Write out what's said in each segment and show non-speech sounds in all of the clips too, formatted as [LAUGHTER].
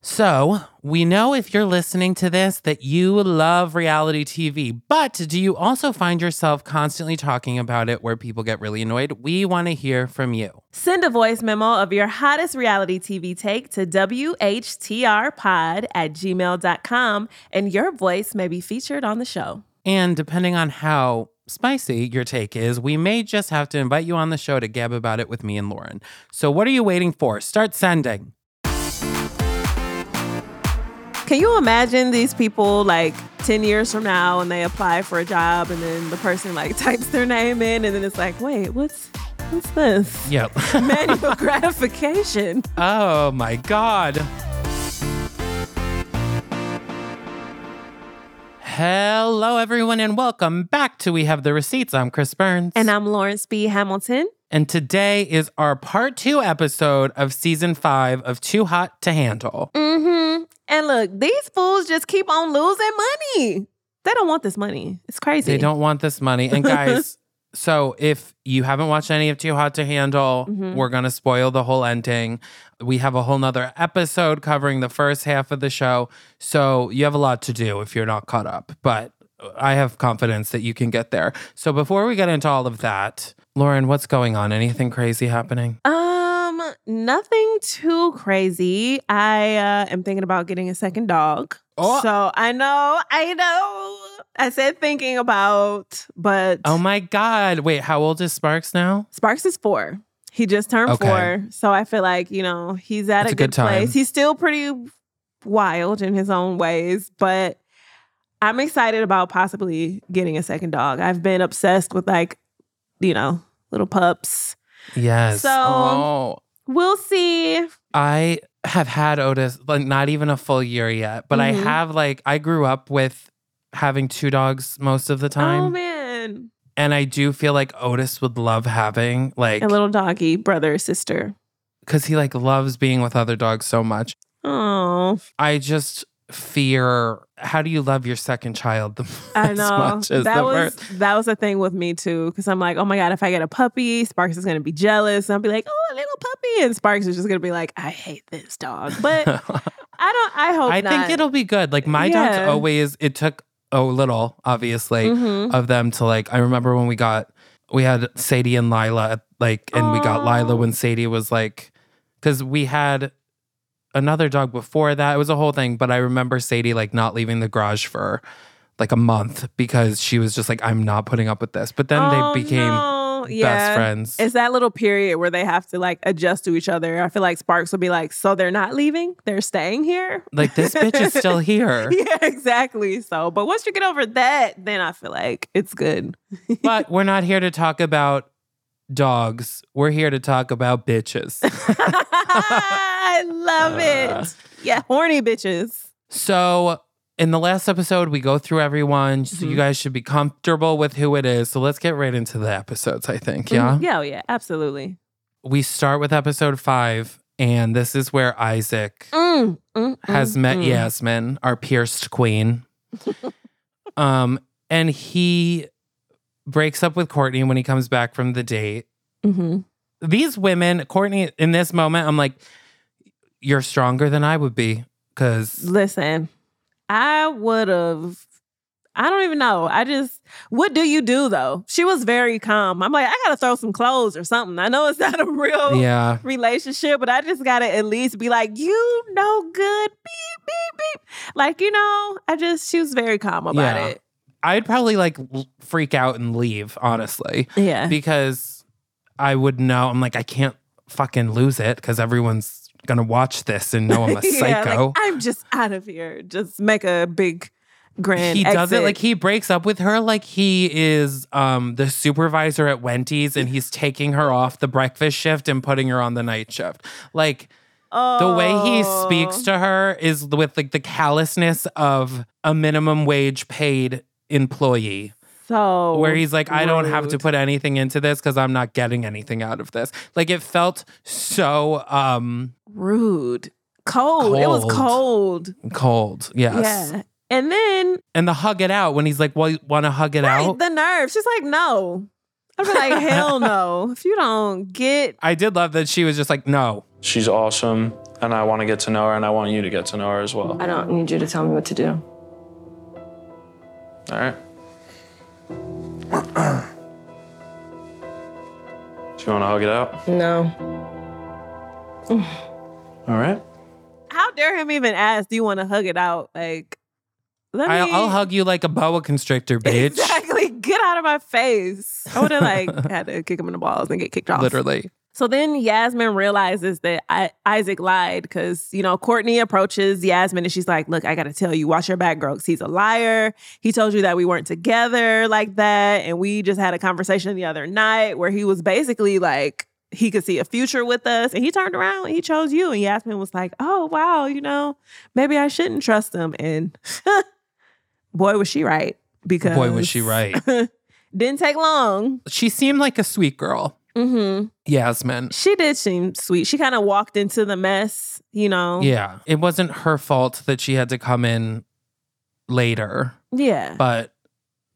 So, we know if you're listening to this that you love reality TV, but do you also find yourself constantly talking about it where people get really annoyed? We want to hear from you. Send a voice memo of your hottest reality TV take to WHTRpod at gmail.com, and your voice may be featured on the show. And depending on how spicy your take is, we may just have to invite you on the show to gab about it with me and Lauren. So, what are you waiting for? Start sending. Can you imagine these people like 10 years from now and they apply for a job and then the person like [LAUGHS] types their name in and then it's like, wait, what's what's this? Yep. [LAUGHS] Manual gratification. [LAUGHS] oh my God. Hello, everyone, and welcome back to We Have the Receipts. I'm Chris Burns. And I'm Lauren B. Hamilton. And today is our part two episode of season five of Too Hot to Handle. Mm-hmm. And look, these fools just keep on losing money. They don't want this money. It's crazy. They don't want this money. And guys, [LAUGHS] so if you haven't watched any of Too Hot to Handle, Mhm. we're gonna spoil the whole ending. We have a whole nother episode covering the first half of the show. So you have a lot to do if you're not caught up. But I have confidence that you can get there. So before we get into all of that, Lauren, what's going on? Anything crazy happening? Um, nothing too crazy. I uh, am thinking about getting a second dog. Oh. So I know, I know. I said thinking about, but Oh my God. Wait, how old is Sparks now? Sparks is four. He just turned Okay. four. So I feel like, you know, he's at a good good, place. time. He's still pretty wild in his own ways, but I'm excited about possibly getting a second dog. I've been obsessed with like, you know, little pups. Yes. So- oh. We'll see. I have had Otis, like not even a full year yet, but I Mhm. have like I grew up with having two dogs most of the time. Oh man. and I do feel like Otis would love having like A little doggy, brother, sister. because he like loves being with other dogs so much. Oh, I just fear how do you love your second child the, [LAUGHS] I as know. much as that the was first? that was the thing with me too. Cause I'm like, oh my God, if I get a puppy, Sparks is gonna be jealous. And I'll be like, oh, a little puppy. And Sparks is just gonna be like, I hate this dog. But [LAUGHS] I don't I hope I not. think it'll be good. Like my dogs always it took a little, obviously. Mhm. of them to like I remember when we got we had Sadie and Lila like and we got Lila when Sadie was like cuz we had another dog before that it was a whole thing but I remember Sadie like not leaving the garage for like a month because she was just like I'm not putting up with this but then Oh, they became no. best friends It's that little period where they have to like adjust to each other. I feel like Sparks will be like, so they're not leaving? They're staying here? like this bitch is [LAUGHS] still here yeah, exactly. So, but once you get over that, then I feel like it's good. but we're not here to talk about dogs we're here to talk about bitches [LAUGHS] I love Uh. it. Yeah, horny bitches. So, in the last episode, we go through everyone, so you Mhm. guys should be comfortable with who it is. So, let's get right into the episodes, I think. Yeah. Mhm. Yeah, oh, yeah, absolutely. We start with episode five, and this is where Isaac Mm, mm, has mm, met mm. Yasmin, our pierced queen. [LAUGHS] um, and he breaks up with Courtney when he comes back from the date. Mhm. These women, Courtney, in this moment, I'm like, you're stronger than I would be. Cause Listen, I would have. I don't even know. I just, what do you do though? She was very calm. I'm like, I gotta throw some clothes or something. I know it's [LAUGHS] not a real yeah. relationship, but I just gotta at least be like, you know, good, beep, beep, beep. Like, you know, I just, she was very calm about Yeah. it. I'd probably like freak out and leave, honestly, Yeah. because I would know. I'm like, I can't fucking lose it because everyone's gonna watch this and know I'm [LAUGHS] a Yeah, psycho. like, I'm just out of here. Just make a big grand he does it like he breaks up with her like he is um the supervisor at Wendy's and he's taking her off the breakfast shift and putting her on the night shift. Like the way he speaks Oh. to her is with like the callousness of a minimum wage paid employee. so where he's like, I don't have to put anything into this because I'm not getting anything out of this. Like it felt so um rude. Cold. It was Cold. cold. cold. Yes. Yeah. And then And the hug it out when he's like, Well, you want to hug it right, out? the nerve. She's like, no. I'd be like, hell no. [LAUGHS] If you don't get I did love that she was just like, No. She's awesome. And I want to get to know her, and I want you to get to know her as well. I don't need you to tell me what to do. All right. Do [CLEARS THROAT] you want to hug it out? No. All right. How dare him even ask, do you want to hug it out? Like, let me. I, I'll hug you like a boa constrictor, bitch. Exactly. Get out of my face. I would have like [LAUGHS] had to kick him in the balls and get kicked off. Literally. So then Yasmin realizes that I- Isaac lied because, you know, Courtney approaches Yasmin and she's like, Look, I got to tell you, watch your back, girl, he's a liar. He told you that we weren't together like that. And we just had a conversation the other night where he was basically like, he could see a future with us. And he turned around and he chose you. And Yasmin was like, Oh, wow, you know, maybe I shouldn't trust him. And [LAUGHS] boy, was she right. Because Boy, was she right. [LAUGHS] didn't take long. She seemed like a sweet girl, hmm Yasmin. She did seem sweet. She kind of walked into the mess, you know. Yeah. It wasn't her fault that she had to come in later, Yeah. but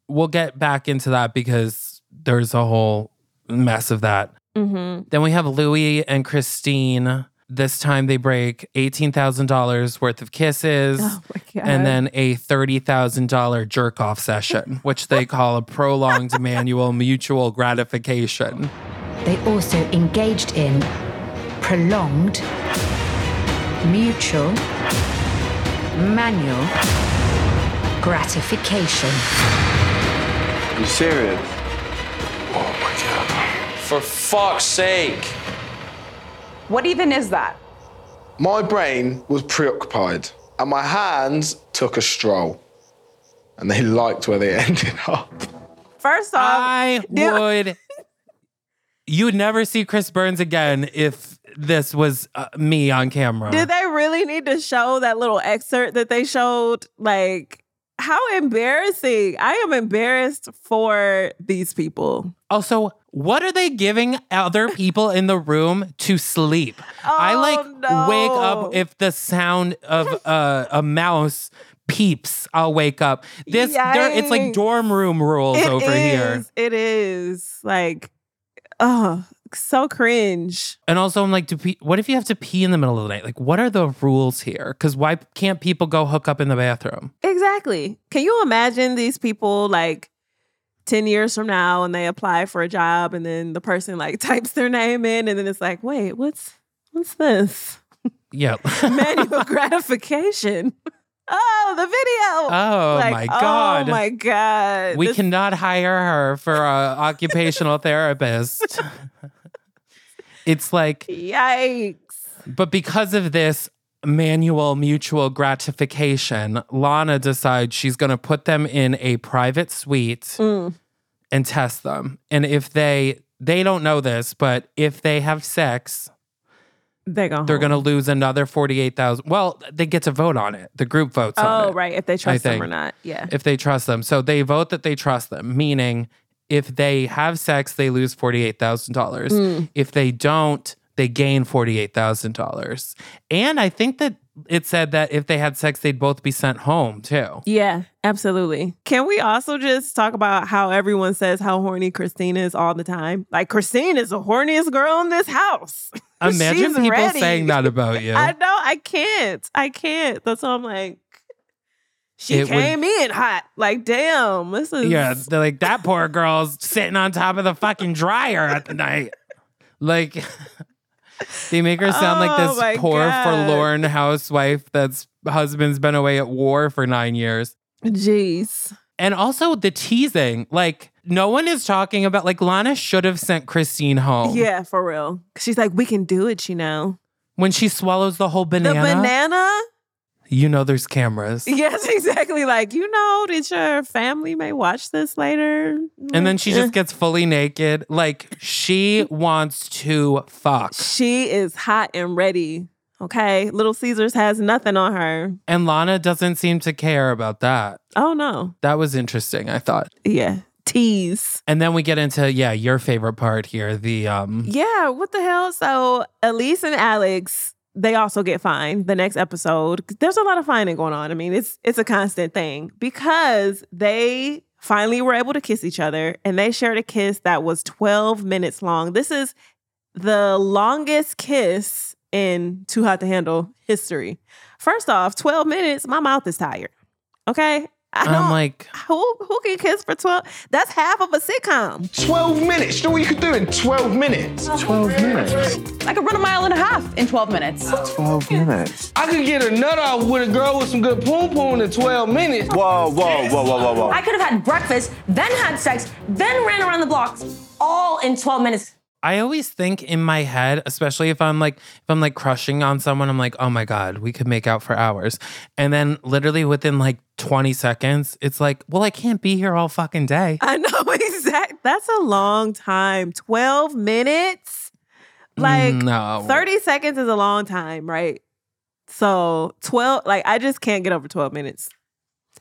we'll get back into that because there's a whole mess of that. Mm-hmm. Then we have Louis and Christine. This time they break $18,000 worth of kisses. Oh my god. and then a $30,000 jerk off session, which they call a prolonged [LAUGHS] manual mutual gratification. They also engaged in prolonged, mutual, manual gratification. You serious? Oh my god. For fuck's sake. What even is that? My brain was preoccupied, and my hands took a stroll. And they liked where they [LAUGHS] ended up. first off, I did- would. You would never see Chris Burns again if this was uh, me on camera. did they really need to show that little excerpt that they showed? Like, how embarrassing! I am embarrassed for these people. Also, what are they giving other [LAUGHS] people in the room to sleep? I Oh, like no. wake up if the sound of [LAUGHS] uh, a mouse peeps. I'll wake up. This it's like dorm room rules It over here. It is like, oh, so cringe. And also, I'm like, do pe- what if you have to pee in the middle of the night? Like, what are the rules here? Because why can't people go hook up in the bathroom? Exactly. Can you imagine these people like 10 years from now and they apply for a job and then the person like [LAUGHS] types their name in and then it's like, wait, what's what's this? Yeah. [LAUGHS] Manual gratification. [LAUGHS] Oh, the video. Oh Like, my God. Oh my God. we This- cannot hire her for a [LAUGHS] occupational therapist. it's like, Yikes. but because of this manual mutual gratification, Lana decides she's going to put them in a private suite Mm. and test them. And if they, they don't know this, but if they have sex, They go they're home. going to lose another 48,000. Well, they get to vote on it. The group votes on Oh, it. right. If they trust them or not. Yeah. If they trust them. So they vote that they trust them, meaning if they have sex, they lose $48,000. Mm. If they don't, they gain $48,000. And I think that it said that if they had sex, they'd both be sent home too. Yeah, absolutely. Can we also just talk about how everyone says how horny Christine is all the time? Like Christine is the horniest girl in this house. [LAUGHS] Imagine She's people ready. saying that about [LAUGHS] you. I know, I can't. I can't. That's why I'm like, she It would- came in hot. Like, damn, this is Yeah, they're like that poor girl's sitting on top of the fucking dryer at the night. Like [LAUGHS] they make her sound like Oh this poor God. forlorn housewife that's husband's been away at war for 9 years. Jeez. And also the teasing, like no one is talking about like Lana should have sent Christine home. Yeah, for real. She's like, we can do it, you know. When she swallows the whole banana, The banana? You know there's cameras. [LAUGHS] Yes, exactly. Like, you know, that your family may watch this later. And then she just [LAUGHS] gets fully naked. Like she wants to fuck. She is hot and ready. Okay. Little Caesars has nothing on her. And Lana doesn't seem to care about that. Oh no. That was interesting, I thought. Yeah. Tease. And then we get into yeah, your favorite part here, the um Yeah. What the hell? So Elise and Alex, they also get fined the next episode. There's a lot of fining going on. I mean, it's it's a constant thing because they finally were able to kiss each other and they shared a kiss that was 12 minutes long. This is the longest kiss in Too Hot to Handle history. First off, 12 minutes, my mouth is tired. Okay? I I'm like, who who can kiss for 12? That's half of a sitcom. 12 minutes. You know what you could do in 12 minutes? 12 minutes. I could run a mile and a half in 12 minutes. 12 minutes. I could get a nut off with a girl with some good poom poom in 12 minutes. Whoa, whoa, whoa, whoa, whoa, whoa. I could have had breakfast, then had sex, then ran around the blocks, all in 12 minutes. I always think in my head, especially if I'm like if I'm like crushing on someone, I'm like, oh my god, we could make out for hours, and then literally within like 20 seconds, it's like, well, I can't be here all fucking day. [LAUGHS] I know exactly. That's a long time. 12 minutes? Like no. 30 seconds is a long time, right? So 12, like I just can't get over 12 minutes.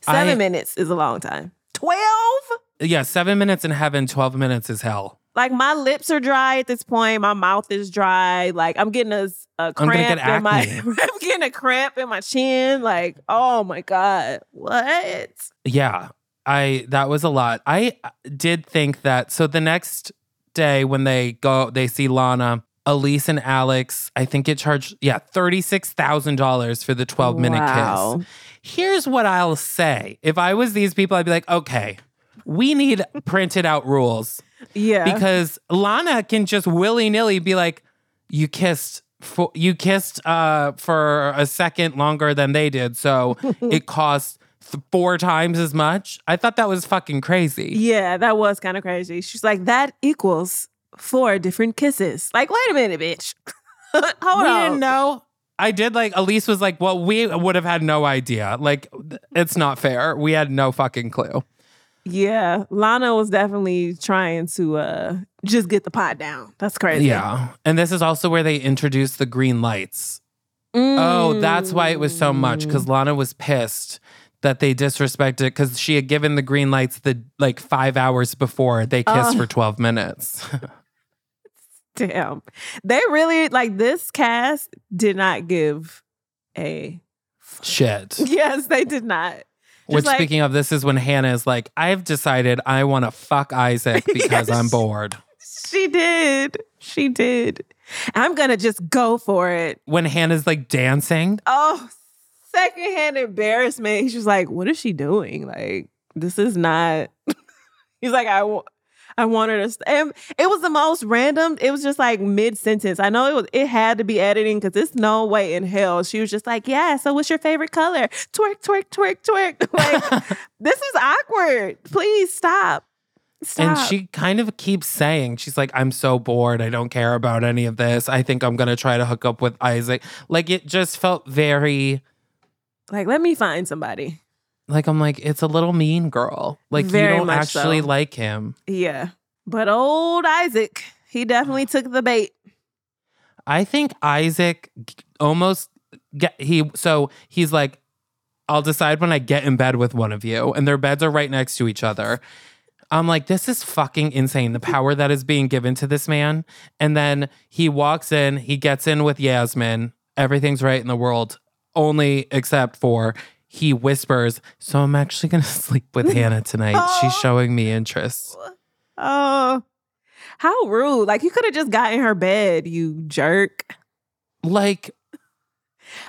Seven I- minutes is a long time. 12? Yeah, seven minutes in heaven, 12 minutes is hell. Like my lips are dry at this point. My mouth is dry. Like I'm getting a, a cramp get in my. [LAUGHS] I'm getting a cramp in my chin. Like, oh my God. What? Yeah, I that was a lot. I uh, did think that. So the next day when they go, they see Lana, Elise, and Alex. I think it charged yeah thirty six thousand dollars for the twelve minute Wow. kiss. Here's what I'll say: If I was these people, I'd be like, okay, we need printed out rules Yeah. because Lana can just willy nilly be like, you kissed. For, you kissed uh, for a second longer than they did, so [LAUGHS] it cost th- four times as much. I thought that was fucking crazy. Yeah, that was kind of crazy. She's like, that equals four different kisses. Like, wait a minute, bitch. [LAUGHS] Hold we on. didn't know. I did like Elise was like, well, we would have had no idea. Like, it's not fair. We had no fucking clue. Yeah, Lana was definitely trying to uh just get the pot down. That's crazy. Yeah, and this is also where they introduced the green lights. Oh, that's why it was so much because Lana was pissed that they disrespected because she had given the green lights the like five hours before they kissed Oh. for 12 minutes. [LAUGHS] Damn. They really like this cast did not give a Shit. [LAUGHS] Yes, they did not. Which, like- speaking of, this is when Hannah is like, I've decided I want to fuck Isaac [LAUGHS] because I'm bored. She did. She did. I'm gonna just go for it. When Hannah's like dancing, Oh, secondhand embarrassment. He's just like, what is she doing? Like, this is not. [LAUGHS] He's like, I, I wanted to. And it was the most random. It was just like mid sentence. I know it was. It had to be editing because there's no way in hell she was just like, yeah. So what's your favorite color? Twerk, twerk, twerk, twerk. [LAUGHS] Like, [LAUGHS] this is awkward. Please stop. Stop. and she kind of keeps saying, she's like, I'm so bored. I don't care about any of this. I think I'm going to try to hook up with Isaac. Like, it just felt very, like, let me find somebody. Like, I'm like, it's a little mean girl. Like, Very you don't much actually so. like him. Yeah. But old Isaac, he definitely took the bait. I think Isaac almost get he so he's like I'll decide when I get in bed with one of you and their beds are right next to each other. I'm like this is fucking insane the [LAUGHS] power that is being given to this man and then he walks in, he gets in with Yasmin, everything's right in the world only except for he whispers, "So I'm actually going [LAUGHS] to sleep with [LAUGHS] Hannah tonight. She's oh. showing me interest." Oh, how rude. Like, you could have just got in her bed, you jerk. Like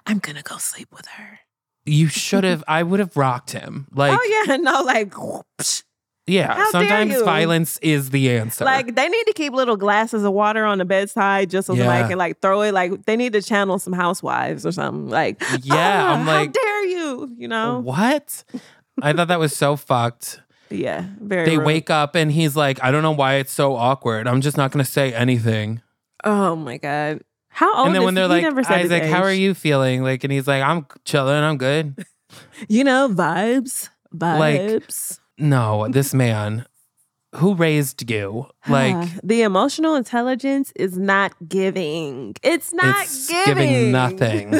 I'm going to go sleep with her. you should have I would have rocked him. Oh, like oh, yeah. [LAUGHS] No, like, whoops. Yeah, How sometimes violence is the answer. like, they need to keep little glasses of water on the bedside just so somebody Yeah. can, like, throw it. Like, they need to channel some housewives or something. Like, Yeah, "Ah, I'm how like- dare you? You know? what? I thought that was so fucked. Yeah. Very They rude. wake up and he's like, I don't know why it's so awkward. I'm just not going to say anything. Oh, my God. How old and then when they're he? Like, never said his Isaac, how are you feeling? Like, and he's like, I'm chilling. I'm good. [LAUGHS] You know, vibes. Like, Vibes. No, this man who raised you, [SIGHS] like, the emotional intelligence is not giving. It's not It's giving. giving nothing.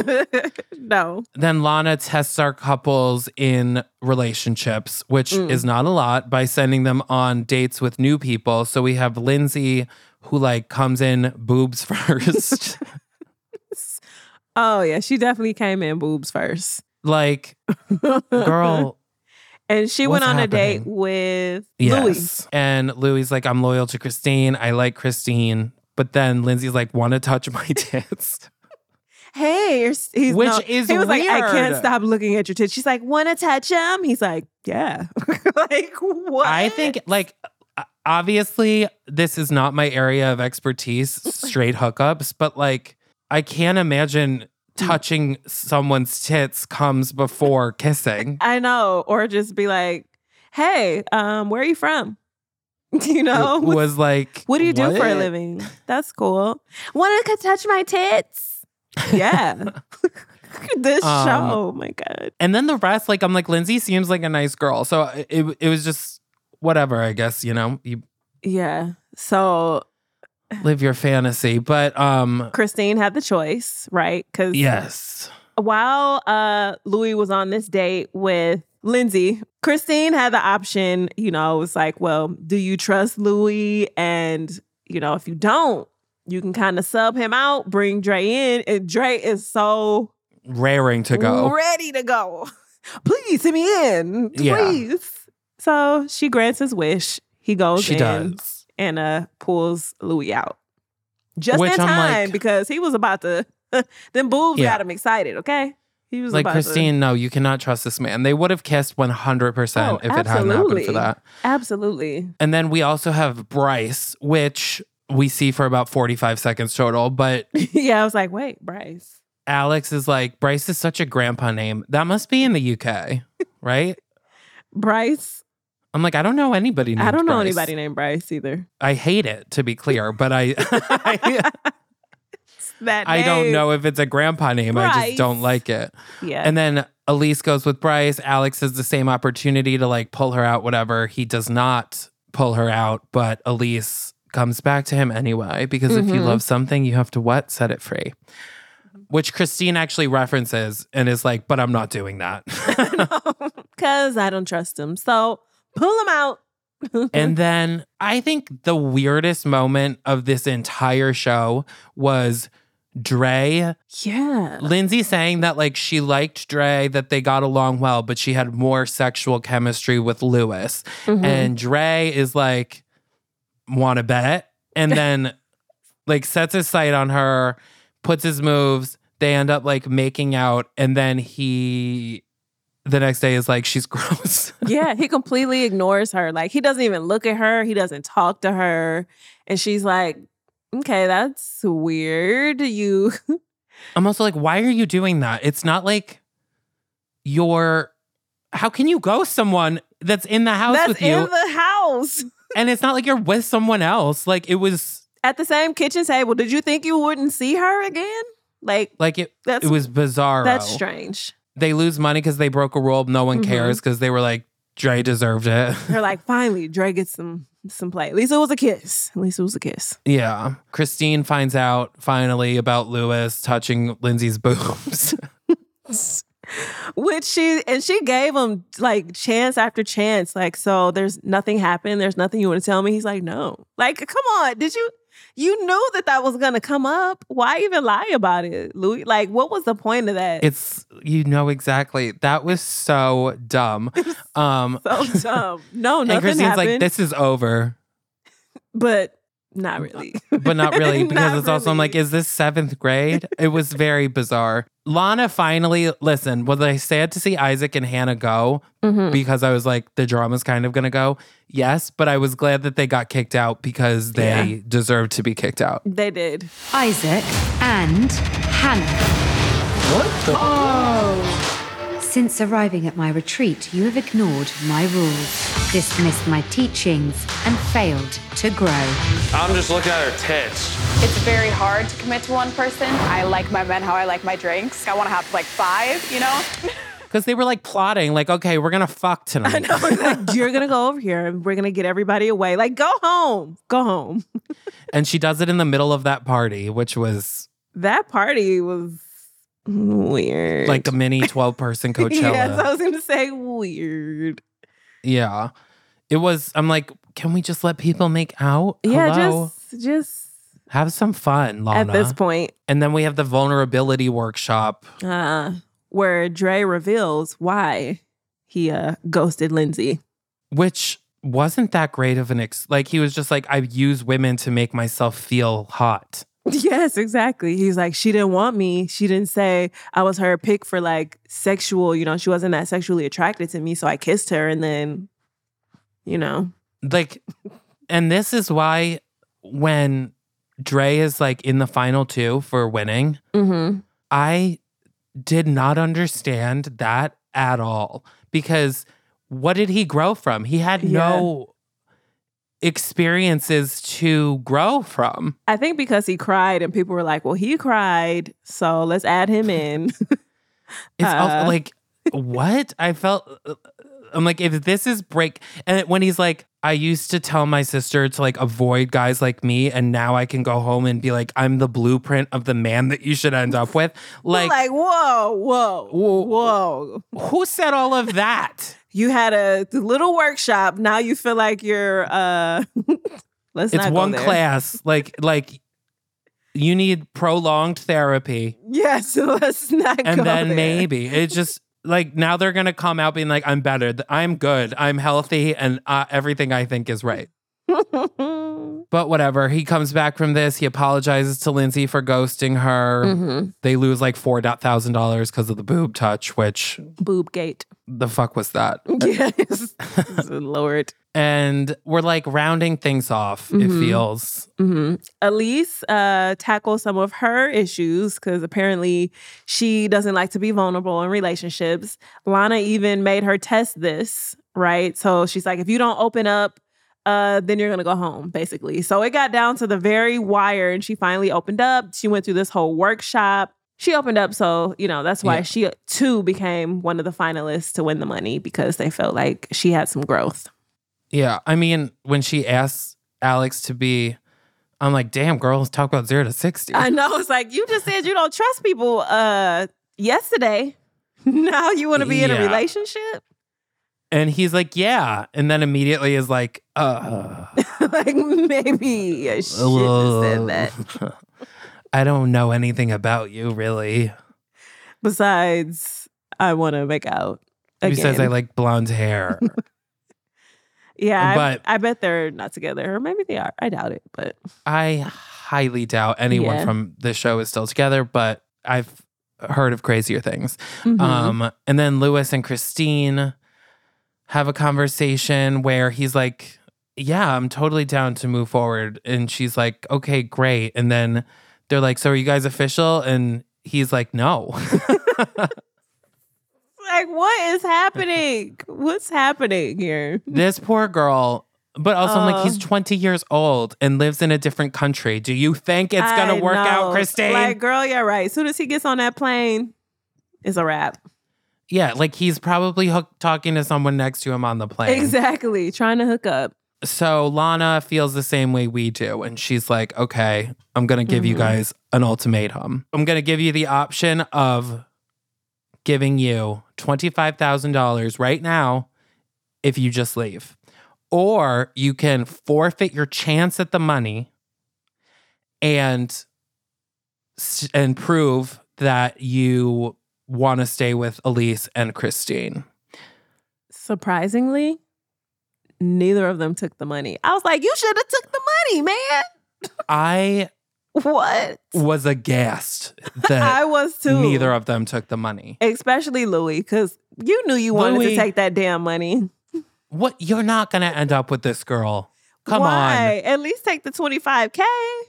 [LAUGHS] no. then Lana tests our couples in relationships, which Mm. is not a lot, by sending them on dates with new people. So we have Lindsay, who like comes in boobs [LAUGHS] first. [LAUGHS] Oh yeah, she definitely came in boobs first. like, girl, and she went what's on a date with yes. Louis. And Louis like, I'm loyal to Christine. I like Christine. But then Lindsay's like, want to touch my [LAUGHS] tits. hey, you're, he's Which no- is he was like, I can't stop looking at your tits. She's like, want to touch him? He's like, yeah. [LAUGHS] like what? I think like obviously this is not my area of expertise, [LAUGHS] straight hookups, but like I can't imagine touching someone's tits comes before kissing. I know, or just be like, hey, um, where are you from? [LAUGHS] you know, [LAUGHS] was like what do you do for a living? That's cool. Want to touch my tits? Yeah. [LAUGHS] this Um, show, oh my god. And then the rest, like I'm like Lindsay seems like a nice girl, so it it was just whatever. I guess you know you Yeah. So live your fantasy, but um Christine had the choice, right? Because yes, while uh Louis was on this date with Lindsay, Christine had the option, you know, it was like, well, do you trust Louis? And, you know, if you don't, you can kind of sub him out, bring Dre in. And Dre is so raring to go. ready to go. [LAUGHS] Please send me in. Yeah. Please. So she grants his wish. He goes She in does. And uh pulls Louis out. Just Which in I'm time like- because he was about to [LAUGHS] then boobs Yeah. got him excited, okay? He was Like Christine, no, you cannot trust this man. They would have kissed 100% Oh, if it hadn't happened for that. absolutely. And then we also have Bryce, which we see for about 45 seconds total. But [LAUGHS] yeah, I was like, wait, Bryce. Alex is like, Bryce is such a grandpa name. That must be in the UK, right? [LAUGHS] Bryce. I'm like, I don't know anybody named I don't know Bryce. anybody named Bryce either. I hate it, to be clear, but I [LAUGHS] I, That I don't know if it's a grandpa name. I just don't like it. Yeah. And then Elise goes with Bryce. Alex has the same opportunity to like pull her out, whatever. He does not pull her out, but Elise comes back to him anyway because if you Mhm. love something, you have to what? Set it free. Which Christine actually references and is like, but I'm not doing that. [LAUGHS] [LAUGHS] Because I don't trust him. So pull him out. [LAUGHS] and then I think the weirdest moment of this entire show was Dre yeah. Lindsay saying that like she liked Dre, that they got along well, but she had more sexual chemistry with Louis. Mhm. And Dre is like, want to bet? And [LAUGHS] then like sets his sight on her, puts his moves. They end up like making out. And then he, the next day, is like, she's [LAUGHS] gross. yeah, he completely ignores her. Like he doesn't even look at her. He doesn't talk to her. And she's like, okay, that's weird. You [LAUGHS] I'm also like, why are you doing that? It's not like you're. How can you ghost someone that's in the house that's with you? in the house. [LAUGHS] and it's not like you're with someone else. Like it was At the same kitchen table. Did you think you wouldn't see her again? Like like it. That's- it was bizarre. that's strange. They lose money because they broke a rule. No one Mhm. cares because they were like Dre deserved it. They're like, finally, Dre gets some some play. At least it was a kiss. At least it was a kiss. yeah. Christine finds out finally about Louis touching Lindsay's boobs. [LAUGHS] Which she and she gave him like chance after chance. Like, so there's nothing happened. There's nothing you want to tell me. He's like, no. Like, come on. Did you you knew that that was gonna come up? Why even lie about it, Louis? Like, what was the point of that? it's you know exactly. That was so dumb. [LAUGHS] Um so [LAUGHS] dumb. No, and nothing Christine's happened. like, this is over. but not really. but not really [LAUGHS] because Not it's also I'm like, is this seventh grade? it was very bizarre. Lana finally listen. Was I sad to see Isaac and Hannah go Mhm. because I was like, the drama's kind of gonna go? Yes, but I was glad that they got kicked out because they Yeah. deserved to be kicked out. They did. Isaac and Hannah. What the? Since arriving at my retreat, you have ignored my rules, dismissed my teachings, and failed to grow. I'm just looking at her tits. It's very hard to commit to one person. I like my men how I like my drinks. I want to have like five, you know? [LAUGHS] Because they were like plotting, like, okay, we're gonna fuck tonight. I know. [LAUGHS] Like, you're gonna go over here and we're gonna get everybody away. Like, go home. Go home. [LAUGHS] and she does it in the middle of that party, which was That party was weird. like a mini 12 person Coachella. yes, I was gonna say weird. Yeah. It was, I'm like, can we just let people make out? Yeah, Hello? just just Have some fun, Lana. at this point. point, And then we have the vulnerability workshop. uh, where Dre reveals why he uh ghosted Lindsay. which wasn't that great of an ex like he was just like I use women to make myself feel hot. Yes, exactly. He's like, she didn't want me. She didn't say I was her pick for like sexual, you know, she wasn't that sexually attracted to me. So I kissed her and then, you know. Like, and this is why when Dre is like in the final two for winning, Mm-hmm. I did not understand that at all because what did he grow from? He had no experiences to grow from. I think because he cried and people were like, well, he cried. So let's add him in. [LAUGHS] It's Uh. also like, what? I felt, I'm like, if this is break, and when he's like, I used to tell my sister to like avoid guys like me, and now I can go home and be like, I'm the blueprint of the man that you should end up with. like, Like, like, whoa, whoa, Whoa. whoa. who said all of that? You had a little workshop. Now you feel like you're uh [LAUGHS] let's it's one class. Like like you need prolonged therapy. Yes, [LAUGHS] let's not and then there. maybe. It's [LAUGHS] just like now they're gonna come out being like i'm better. I'm good. I'm healthy and uh, everything i think is right [LAUGHS] but whatever he comes back from this he apologizes to lindsay for ghosting her Mm-hmm. they lose like $4000 because of the boob touch which Boob gate. the fuck was that [LAUGHS] Yes. [LAUGHS] Lord. and we're like rounding things off it Mhm. feels hmm Elise uh, tackles some of her issues because apparently she doesn't like to be vulnerable in relationships. Lana even made her test this, right? So she's like, if you don't open up, uh, then you're gonna go home, basically. So it got down to the very wire, and she finally opened up. She went through this whole workshop. She opened up, so you know that's why Yeah. she too became one of the finalists to win the money because they felt like she had some growth. Yeah, I mean, when she asked Alex to be, I'm like, damn, girl, let's talk about zero to sixty. I know. It's like you just said you don't trust people uh yesterday. [LAUGHS] now you want to be in a relationship? And he's like, yeah, and then immediately is like, uh, [LAUGHS] like maybe I should have said that. [LAUGHS] I don't know anything about you, really. Besides, I want to make out. He says I like blonde hair. [LAUGHS] Yeah, but- I, I bet they're not together, or maybe they are. I doubt it, but I highly doubt anyone Yeah. from this show is still together, but I've heard of crazier things. Mhm. Um, and then Louis and Christine have a conversation where he's like, Yeah, I'm totally down to move forward. And she's like, Okay, great. And then they're like, So are you guys official? And he's like, No. [LAUGHS] like, what is happening? What's happening here? this poor girl. But also, I'm like, he's Uh. 20 years old and lives in a different country. Do you think it's going to work out, know. Christine? Like, girl, you're right. As soon as he gets on that plane, it's a wrap. Yeah, like he's probably hook- talking to someone next to him on the plane. Exactly. Trying to hook up. So Lana feels the same way we do. And she's like, okay, I'm going to give you Mhm. guys an ultimatum. I'm going to give you the option of giving you $25,000 right now if you just leave. Or you can forfeit your chance at the money and and prove that you want to stay with Elise and Christine. Surprisingly, neither of them took the money. I was like, you should have took the money, man. I [LAUGHS] What? was aghast [LAUGHS] that I was too. neither of them took the money. Especially Louis, because you knew you wanted Louis- to take that damn money. [LAUGHS] What? You're not to end up with this girl. Come on. At least take the 25K. on.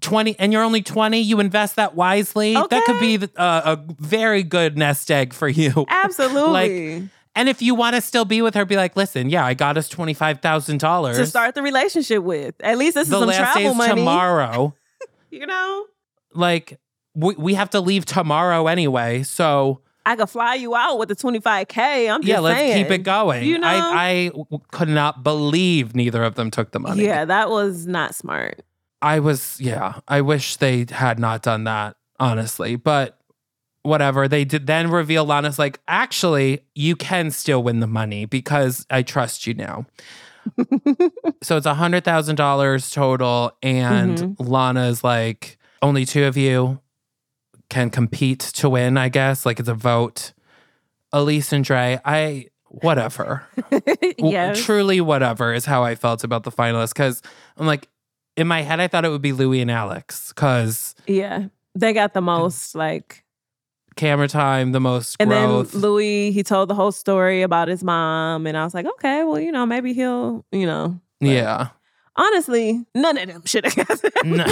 20 and you're only 20, you invest that wisely. That could be uh, a very good nest egg for you. [LAUGHS] Absolutely. And if you want to still be with her, be like, listen, yeah, I got us $25,000. to start the relationship with. At least this the is some last travel money. tomorrow. [LAUGHS] You know? like, we, we have to leave tomorrow anyway. So, I could fly you out with the 25K. I'm just yeah, let's saying. keep it going. You know? I could not believe neither of them took the money. Yeah, that was not smart. I was, yeah, I wish they had not done that, honestly. But whatever. They did then reveal Lana's like, actually, you can still win the money because I trust you now. [LAUGHS] so it's a hundred thousand dollars total, and Mm-hmm. Lana's like, only two of you can compete to win, I guess. Like it's a vote. Elise and Dre, I whatever. [LAUGHS] W- Truly, whatever is how I felt about the finalists. Because I'm like, in my head, I thought it would be Louis and Alex because Yeah. They got the most like camera time, the most and growth. then Louis, he told the whole story about his mom. And I was like, okay, well, you know, maybe he'll, you know. yeah. Honestly, none of them should have got that [LAUGHS] No.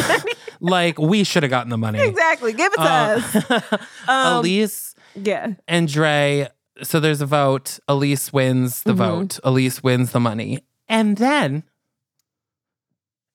like we should have gotten the money. Exactly. Give it to us. Uh, [LAUGHS] Um, Elise Yeah. and Dre. So there's a vote. Elise wins the Mhm. vote. Elise wins the money. And then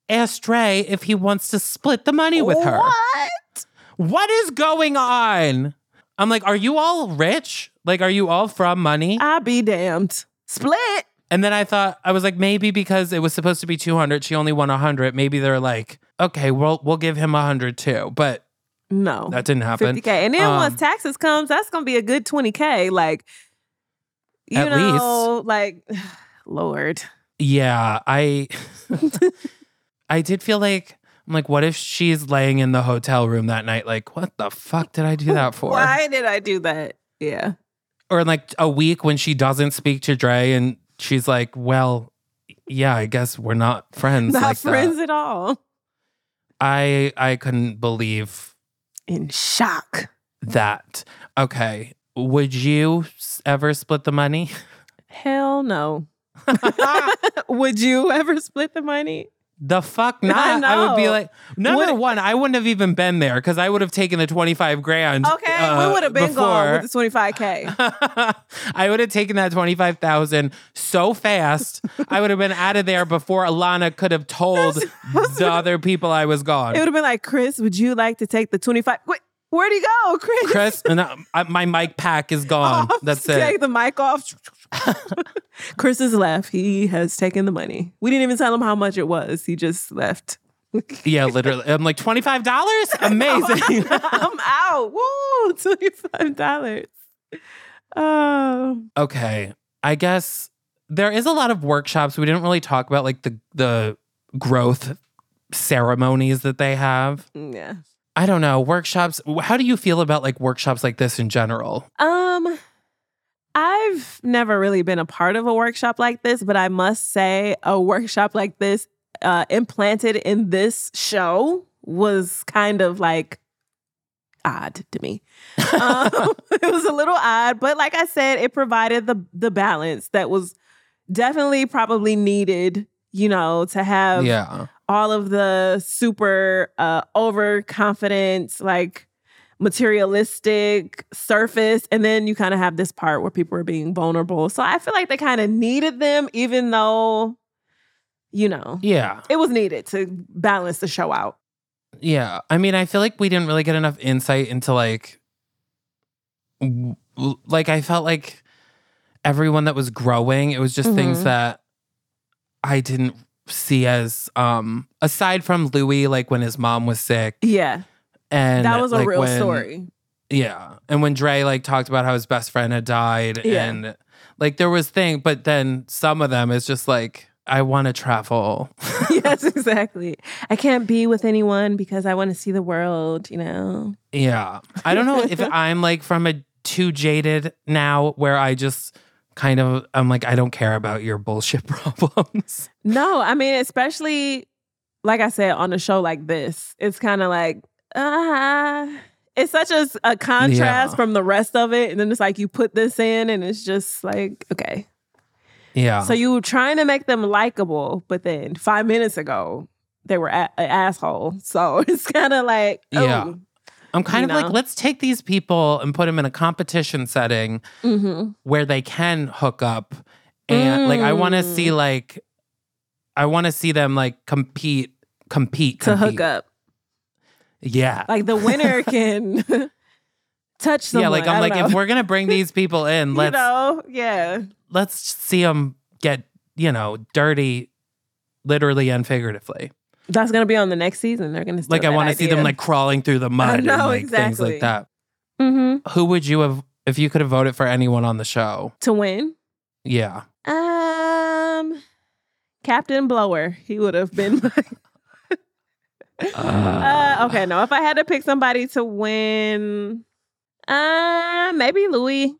ask Dre if he wants to split the money with her. What? What is going on? I'm like, are you all rich? Like, are you all from money? I'll be damned. Split. And then I thought I was like, maybe because it was supposed to be 200, she only won 100. Maybe they're like, okay, we'll we'll give him 100 too. But No. that didn't happen. 50K. And then Um, once taxes comes, that's gonna be a good 20K. Like, you At know, like [SIGHS] Lord. Yeah, I [LAUGHS] [LAUGHS] I did feel like I'm like, what if she's laying in the hotel room that night? Like, what the fuck did I do that for? [LAUGHS] Why did I do that? Yeah. Or like a week when she doesn't speak to Dre and she's like, well, yeah, I guess we're not friends. Not like friends That. at all. I I couldn't believe In shock. that. Okay, would you ever split the money? [LAUGHS] Hell no. [LAUGHS] Would you ever split the money? The fuck [LAUGHS] not? I, would be like, number Would- one, I wouldn't have even been there because I would have taken the 25 grand. Okay, uh, we would have been gone before. with the 25K. [LAUGHS] I would have taken that 25,000 so fast. I would have been out of there before Alana could have told [LAUGHS] the other people I was gone. It would have been like, Chris, would you like to take the 25? Wait, where'd he go, Chris? Chris, and uh, I- my mic pack is gone. Off. That's it. Take the mic off. [LAUGHS] Chris has left. He has taken the money. We didn't even tell him how much it was. He just left. [LAUGHS] Yeah, literally. I'm like, $25? Amazing. [LAUGHS] I'm out. Woo! $25. Oh. okay. I guess there is a lot of workshops. We didn't really talk about like the the growth ceremonies that they have. Yeah. I don't know. Workshops. How do you feel about like workshops like this in general? Um, I've never really been a part of a workshop like this, but I must say a workshop like this uh, implanted in this show was kind of like odd to me. [LAUGHS] um, [LAUGHS] it was a little odd, but like I said, it provided the the balance that was definitely probably needed. You know, to have yeah. all of the super uh overconfident like materialistic surface and then you kind of have this part where people are being vulnerable so i feel like they kind of needed them even though you know Yeah. it was needed to balance the show out Yeah. I mean, I feel like we didn't really get enough insight into like w- like I felt like everyone that was growing, it was just things Mhm. that I didn't see as um aside from Louis like when his mom was sick yeah and that was a real when- story Yeah. And when Dre like talked about how his best friend had died Yeah. and like there was thing but then some of them is just like I want to travel. [LAUGHS] yes exactly i can't be with anyone because i want to see the world you know Yeah. I don't know if [LAUGHS] I'm like from a too jaded now where I just kind of I'm like I don't care about your bullshit [LAUGHS] problems. No, I mean, especially like I said on a show like this, it's kind of like, uh, it's such a, a contrast Yeah. from the rest of it. And then it's like you put this in, and it's just like, okay. Yeah. So you were trying to make them likable, but then five minutes ago, they were a- an asshole. So [LAUGHS] it's kind of like, oh, Yeah. I'm kind you of know. like let's take these people and put them in a competition setting hmm where they can hook up and like I want to see Mm. like I want to see them like compete compete to hook up. Yeah. Like the winner [LAUGHS] can [LAUGHS] touch someone. yeah, like I'm like know. if we're to bring these people [LAUGHS] in, let's know, yeah. let's see them get, you know, dirty literally and figuratively. That's gonna be on the next season. They're gonna like I want to see them like crawling through the mud and know, like things like that. mm-hmm. Who would you have if you could have voted for anyone on the show? to win. Yeah. Um, Captain Blower. He would have been. [LAUGHS] uh, okay, no. If I had to pick somebody to win, uh, maybe Louis.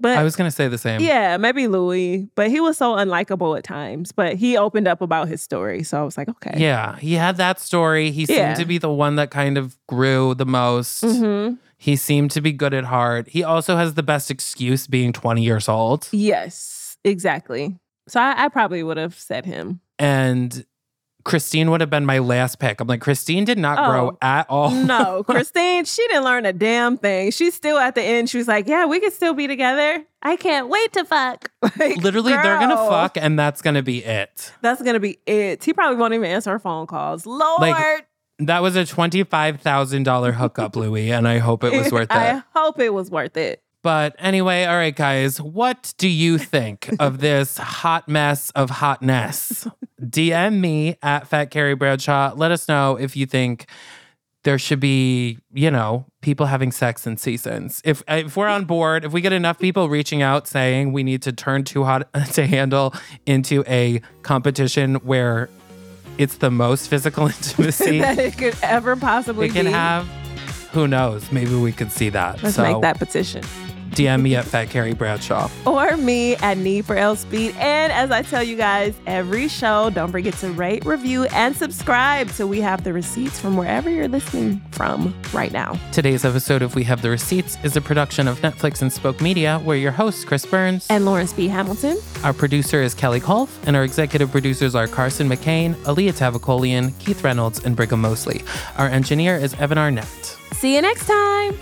But I was gonna say the same. yeah, maybe Louis, but he was so unlikable at times. But he opened up about his story, so I was like, okay, Yeah, he had that story. He Yeah. seemed to be the one that kind of grew the most. hmm He seemed to be good at heart. He also has the best excuse being 20 years old. yes, exactly. So I, I probably would have said him. And Christine would have been my last pick. I'm like, Christine did not grow Oh, at all. No, [LAUGHS] Christine, she didn't learn a damn thing. She's still at the end. She was like, "Yeah, we can still be together. I can't wait to fuck." [LAUGHS] Like, Literally, they're gonna fuck, and that's gonna be it. That's gonna be it. He probably won't even answer her phone calls. Lord, Like, That was a $25,000 hookup, [LAUGHS] Louis, and I hope it was worth it. I hope it was worth it. But anyway, all right, guys, what do you think of [LAUGHS] this hot mess of hotness? DM me at Fat Carrie Bradshaw. Let us know if you think there should be, you know, people having sex in seasons. If if we're on board, if we get enough people reaching out saying we need to turn Too Hot [LAUGHS] to Handle into a competition where it's the most physical [LAUGHS] intimacy that it could ever possibly we can be. have, who knows? Maybe we could see that. Let's so make that petition. DM me at Fat Carrie Bradshaw. Or me at Need for L Speed. And as I tell you guys every show, don't forget to rate, review, and subscribe so we have the receipts from wherever you're listening from right now. Today's episode of We Have the Receipts is a production of Netflix and Spoke Media. We're your hosts, Chris Burns. And Lawrence B. Hamilton. our producer is Kelly Kolf, and our executive producers are Carson McCain, Alia Tavakolian, Keith Reynolds, and Brigham Mosley. Our engineer is Evan Arnett. See you next time.